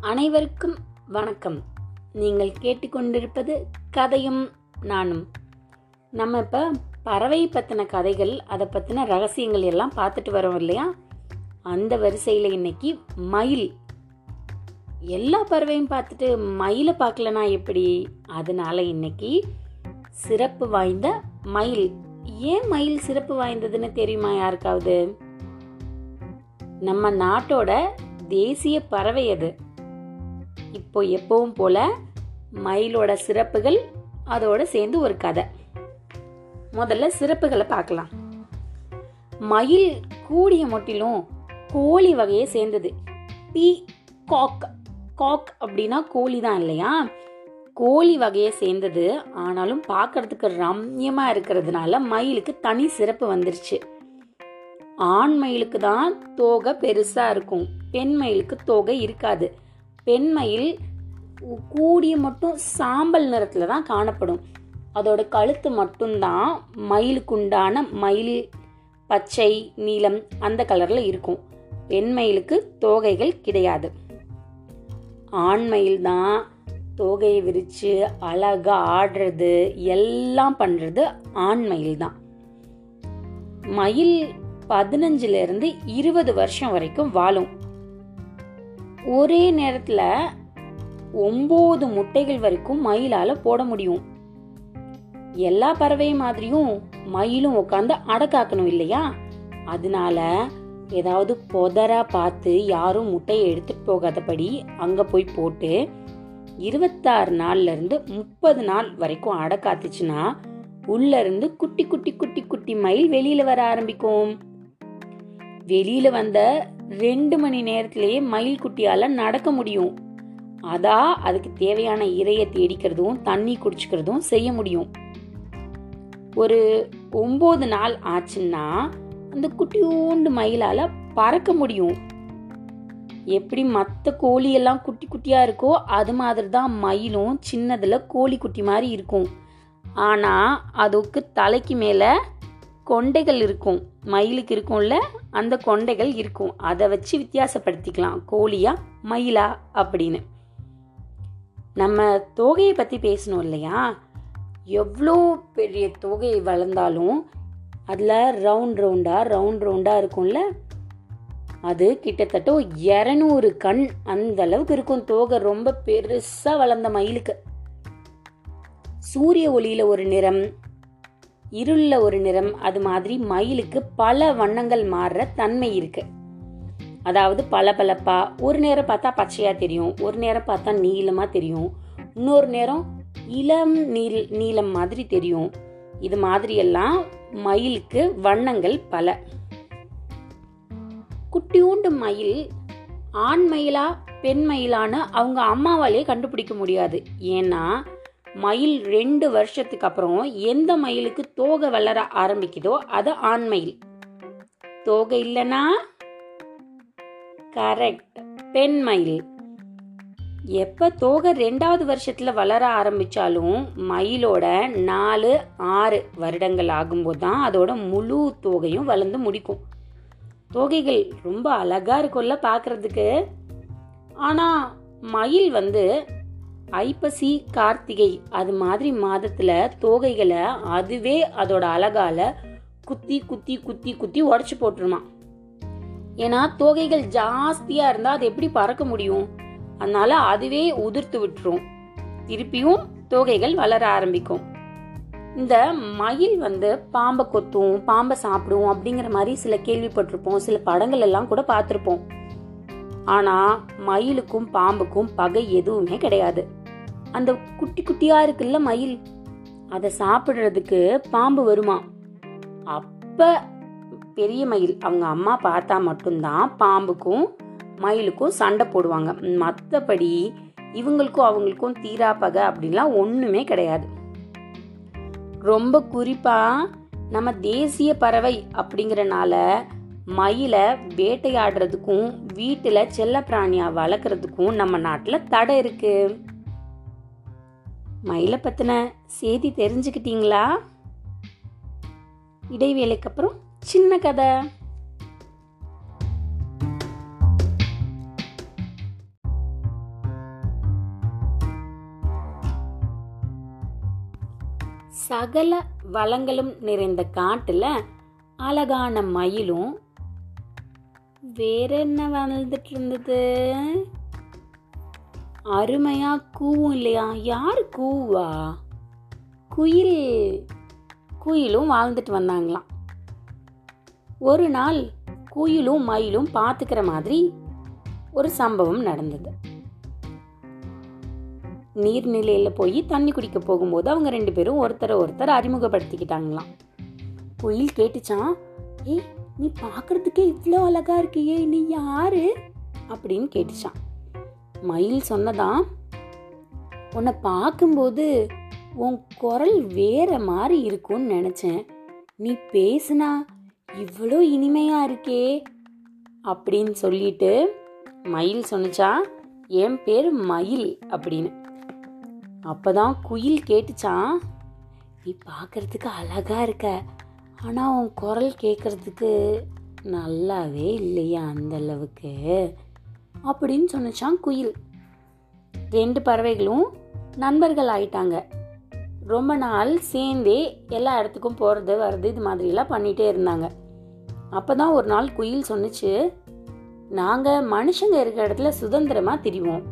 அனைவருக்கும் வணக்கம். நீங்கள் கேட்டுக்கொண்டிருப்பது கதையும் நானும். நம்ம இப்போ பறவை பற்றின கதைகள் அதை பற்றின ரகசியங்கள் எல்லாம் பார்த்துட்டு வரோம் இல்லையா? அந்த வரிசையில் இன்னைக்கு மயில். எல்லா பறவையும் பார்த்துட்டு மயிலை பார்க்கலனா எப்படி? அதனால இன்னைக்கு சிறப்பு வாய்ந்த மயில். ஏன் மயில் சிறப்பு வாய்ந்ததுன்னு தெரியுமா யாருக்காவது? நம்ம நாட்டோட தேசிய பறவை அது. இப்போ எப்பவும் போல மயிலோட சிறப்புகள் அதோட சேர்ந்து ஒரு கதை. முதல்ல சிறப்புகளை பார்க்கலாம். மயில் கூடிய மொட்டிலும் கோழி வகையை சேர்ந்தது. பி காக் காக் அப்படின்னா கோழி தான் இல்லையா? கோழி வகையை சேர்ந்தது. ஆனாலும் பார்க்கறதுக்கு ரம்யமாக இருக்கிறதுனால மயிலுக்கு தனி சிறப்பு வந்துருச்சு. ஆண் மயிலுக்கு தான் தோகை பெருசாக இருக்கும். பெண் மயிலுக்கு தோகை இருக்காது. பெண் மயில் கூடிய மட்டும் சாம்பல் நிறத்தில் தான் காணப்படும். அதோட கழுத்து மட்டும்தான் மயிலுக்குண்டான மயில் பச்சை நீலம் அந்த கலரில் இருக்கும். பெண்மயிலுக்கு தோகைகள் கிடையாது. ஆண் மயில் தான் தோகையை விரித்து அழகா ஆடுறது எல்லாம் பண்ணுறது ஆண் மயில் தான். மயில் பதினஞ்சுலேருந்து இருபது வருஷம் வரைக்கும் வாழும். ஒரே நேரத்துல ஒன்பது முட்டைகள் வரைக்கும் மயிலால போட முடியும். எல்லா பறவை மாதிரியும் மயிலும் உட்காந்து அடக்காக்கணும் இல்லையா? அதனால ஏதாவது புதரா பார்த்து யாரும் முட்டையை எடுத்துட்டு போகாதபடி அங்க போய் போட்டு இருபத்தாறு நாள்ல இருந்து முப்பது நாள் வரைக்கும் அடக்காத்துச்சுன்னா உள்ள இருந்து குட்டி குட்டி குட்டி குட்டி மயில் வெளியில வர ஆரம்பிக்கும். வெளியில வந்த ரெண்டு மணி நேரத்திலேயே மயில் குட்டியால நடக்க முடியும். அதா அதுக்கு தேவையான இரையை தேடிக்கிறதும் தண்ணி குடிச்சுக்கிறதும் செய்ய முடியும். ஒரு ஒன்பது நாள் ஆச்சுன்னா அந்த குட்டியூண்டு மயிலால பறக்க முடியும். எப்படி மற்ற கோழி எல்லாம் குட்டி குட்டியா இருக்கோ அது மாதிரி தான் மயிலும் சின்னதுல கோழி குட்டி மாதிரி இருக்கும். ஆனா அதுக்கு தலைக்கு மேல கொண்டைகள் இருக்கும். மயிலுக்கு இருக்கும்ல அந்த கொண்டைகள் இருக்கும். அதை வச்சு வித்தியாசப்படுத்திக்கலாம். கோழியா மயிலா அப்படின்னு. நம்ம தோகையை பத்தி பேசணும் இல்லையா? எவ்வளோ பெரிய தோகை வளர்ந்தாலும் அதில் ரவுண்ட் ரவுண்டாக ரவுண்ட் ரவுண்டாக இருக்கும்ல? அது கிட்டத்தட்ட இரநூறு கண் அந்த அளவுக்கு இருக்கும் தோகை. ரொம்ப பெருசாக வளர்ந்த மயிலுக்கு. சூரிய ஒளியில் ஒரு நிறம் இருள்ள ஒரு நிறம் அது மாதிரி மயிலுக்கு பல வண்ணங்கள் மாறுற தன்மை இருக்கு. அதாவது பளபளப்பா ஒரு நேரம் பார்த்தா பச்சையா தெரியும் ஒரு நேரம் பார்த்தா நீளமா தெரியும் இன்னொரு நேரம் இளம் நீல் நீளம் மாதிரி தெரியும். இது மாதிரி எல்லாம் மயிலுக்கு வண்ணங்கள் பல. குட்டியூண்டு மயில் ஆண் மயிலா பெண் மயிலான்னு அவங்க அம்மாவாலே கண்டுபிடிக்க முடியாது. ஏன்னா மயில் ரெண்டு வருஷத்துக்கு அப்புறம் எந்த மயிலுக்கு தோகை வளர ஆரம்பிக்குதோ அது ஆண் மயில். தோகை இல்லைன்னா கரெக்ட் பெண் மயில். எப்ப தோகை ரெண்டாவது வருஷத்துல வளர ஆரம்பிச்சாலும் மயிலோட நாலு ஆறு வருடங்கள் ஆகும்போது தான் அதோட முழு தோகையும் வளர்ந்து முடிக்கும். தோகைகள் ரொம்ப அழகா இருக்கும்ல பார்க்கறதுக்கு ஆனா மயில் வந்து ஐப்பசி கார்த்திகை அது மாதிரி மாதத்துல தோகைகளை அதுவே அதோட அழகால குத்தி குத்தி குத்தி குத்தி உடச்சு போட்டுருமா. ஏன்னா தோகைகள் ஜாஸ்தியா இருந்தா அது எப்படி பறக்க முடியும்? அதனால அதுவே உதிர்த்து விட்டுரும். திருப்பியும் தோகைகள் வளர ஆரம்பிக்கும். இந்த மயில் வந்து பாம்பை கொத்தும் பாம்பை சாப்பிடும் அப்படிங்கிற மாதிரி சில கேள்விப்பட்டிருப்போம். சில படங்கள் எல்லாம் கூட பார்த்துருப்போம். ஆனா மயிலுக்கும் பாம்புக்கும் பகை எதுவுமே கிடையாது. அந்த குட்டி குட்டியா இருக்குல்ல மயில்? அதை சாப்பிடுறதுக்கு பாம்பு வருமா? அப்ப பெரிய மயில் அவங்க அம்மா பார்த்தா மட்டும்தான் பாம்புக்கும் மயிலுக்கும் சண்டை போடுவாங்க. மற்றபடி இவங்களுக்கும் அவங்களுக்கும் தீரா பகை அப்படின்லாம் ஒண்ணுமே கிடையாது. ரொம்ப குறிப்பா நம்ம தேசிய பறவை அப்படிங்கறனால மயிலை வேட்டையாடுறதுக்கும் வீட்டுல செல்ல பிராணியா வளர்க்கறதுக்கும் நம்ம நாட்டுல தடை இருக்கு. மயிலை பற்றின செய்தி தெரிஞ்சுக்கிட்டீங்களா? இடைவேளைக்கு அப்புறம் சின்ன கதை. சகல வளங்களும் நிறைந்த காட்டில் அழகான மயிலும் வேற என்ன வளர்ந்துட்டு இருந்தது? அருமையா கூவும் இல்லையா? யார் கூவா? குயில் குயிலும் வாழ்ந்துட்டு வந்தாங்களாம். ஒரு நாள் குயிலும் மயிலும் பார்த்துக்கிற மாதிரி ஒரு சம்பவம் நடந்தது. நீர்நிலையில் போய் தண்ணி குடிக்க போகும்போது அவங்க ரெண்டு பேரும் ஒருத்தரை ஒருத்தர் அறிமுகப்படுத்திக்கிட்டாங்களாம். குயில் கேட்டுச்சான் ஏய் நீ பார்க்கறதுக்கே இவ்வளோ அழகா இருக்கியே நீ யாரு? அப்படின்னு கேட்டுச்சான் மயில் சொன்னதா உன்னை பார்க்கும்போது உன் குரல் வேற மாதிரி இருக்கும்னு நினச்சேன். நீ பேசுனா இவ்வளோ இனிமையா இருக்கே அப்படின்னு சொல்லிட்டு மயில் சொன்னிச்சா? என் பேர் மயில் அப்படின்னு. அப்போதான் குயில் கேட்டுச்சான் நீ பார்க்கறதுக்கு அழகா இருக்க. ஆனால் உன் குரல் கேட்கறதுக்கு நல்லாவே இல்லையா அந்த அளவுக்கு? அப்படின்னு சொன்னிச்சான் குயில். ரெண்டு பறவைகளும் நண்பர்கள் ஆயிட்டாங்க. ரொம்ப நாள் சேர்ந்தே எல்லா இடத்துக்கும் போகிறது வர்றது இது மாதிரிலாம் பண்ணிகிட்டே இருந்தாங்க. அப்போ தான் ஒரு நாள் குயில் சொன்னுச்சு நாங்கள் மனுஷங்க இருக்கிற இடத்துல சுதந்திரமாக திரிவோம்.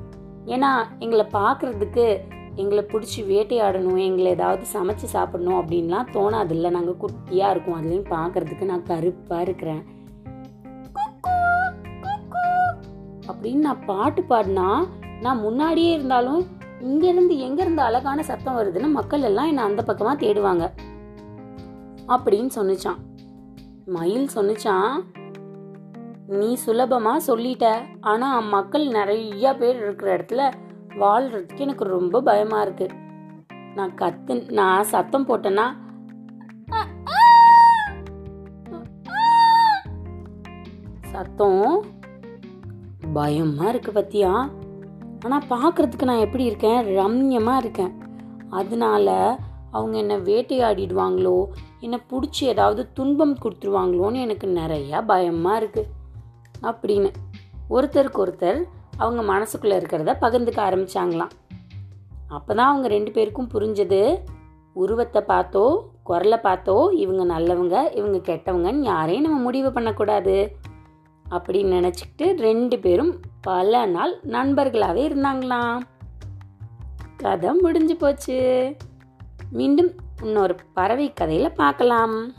ஏன்னா எங்களை பார்க்குறதுக்கு எங்களை பிடிச்சி வேட்டையாடணும் எங்களை ஏதாவது சமைச்சு சாப்பிடணும் அப்படின்லாம் தோணாதில்ல. நாங்கள் குட்டியாக இருக்கோம் அதுலேயும் பார்க்குறதுக்கு நான் கருப்பாக இருக்கிறேன். அப்படின்னு நான் பாட்டு பாடினா நான் முன்னாடியே இருந்தாலும் இங்கேருந்து எங்கேருந்து அழகான சத்தம் வருதுன்னு மக்கள் எல்லாம் என்னை அந்த பக்கமாக தேடுவாங்க. அப்படின்னு சொன்னிச்சான். மயில் சொன்னிச்சான் நீ சுலபமாக சொல்லிட்ட. ஆனால் மக்கள் நிறைய பேர் இருக்கிற இடத்துல வாழ்கிறதுக்கு எனக்கு ரொம்ப பயமாக இருக்கு. நான் கத்து நான் சத்தம் போட்டேன்னா சத்தம் பயமா இருக்கு பத்தியா? ஆனா பார்க்கறதுக்கு நான் எப்படி இருக்கேன்? ரம்யமா இருக்கேன். அதனால அவங்க என்னை வேட்டையாடிடுவாங்களோ என்னை பிடிச்சி ஏதாவது துன்பம் கொடுத்துருவாங்களோன்னு எனக்கு நிறையா பயமாக இருக்குது அப்படின்னு. ஒருத்தருக்கு ஒருத்தர் அவங்க மனசுக்குள்ளே இருக்கிறத பகிர்ந்துக்க ஆரம்பிச்சாங்களாம். அப்போ தான் அவங்க ரெண்டு பேருக்கும் புரிஞ்சது. உருவத்தை பார்த்தோ குரலை பார்த்தோ இவங்க நல்லவங்க இவங்க கெட்டவங்கன்னு யாரையும் நம்ம முடிவு பண்ணக்கூடாது. அப்படின்னு நினச்சிக்கிட்டு ரெண்டு பேரும் பல நாள் நண்பர்களாகவே இருந்தாங்களாம். கதை முடிஞ்சு போச்சு. மீண்டும் இன்னொரு பறவை கதையில் பார்க்கலாம்.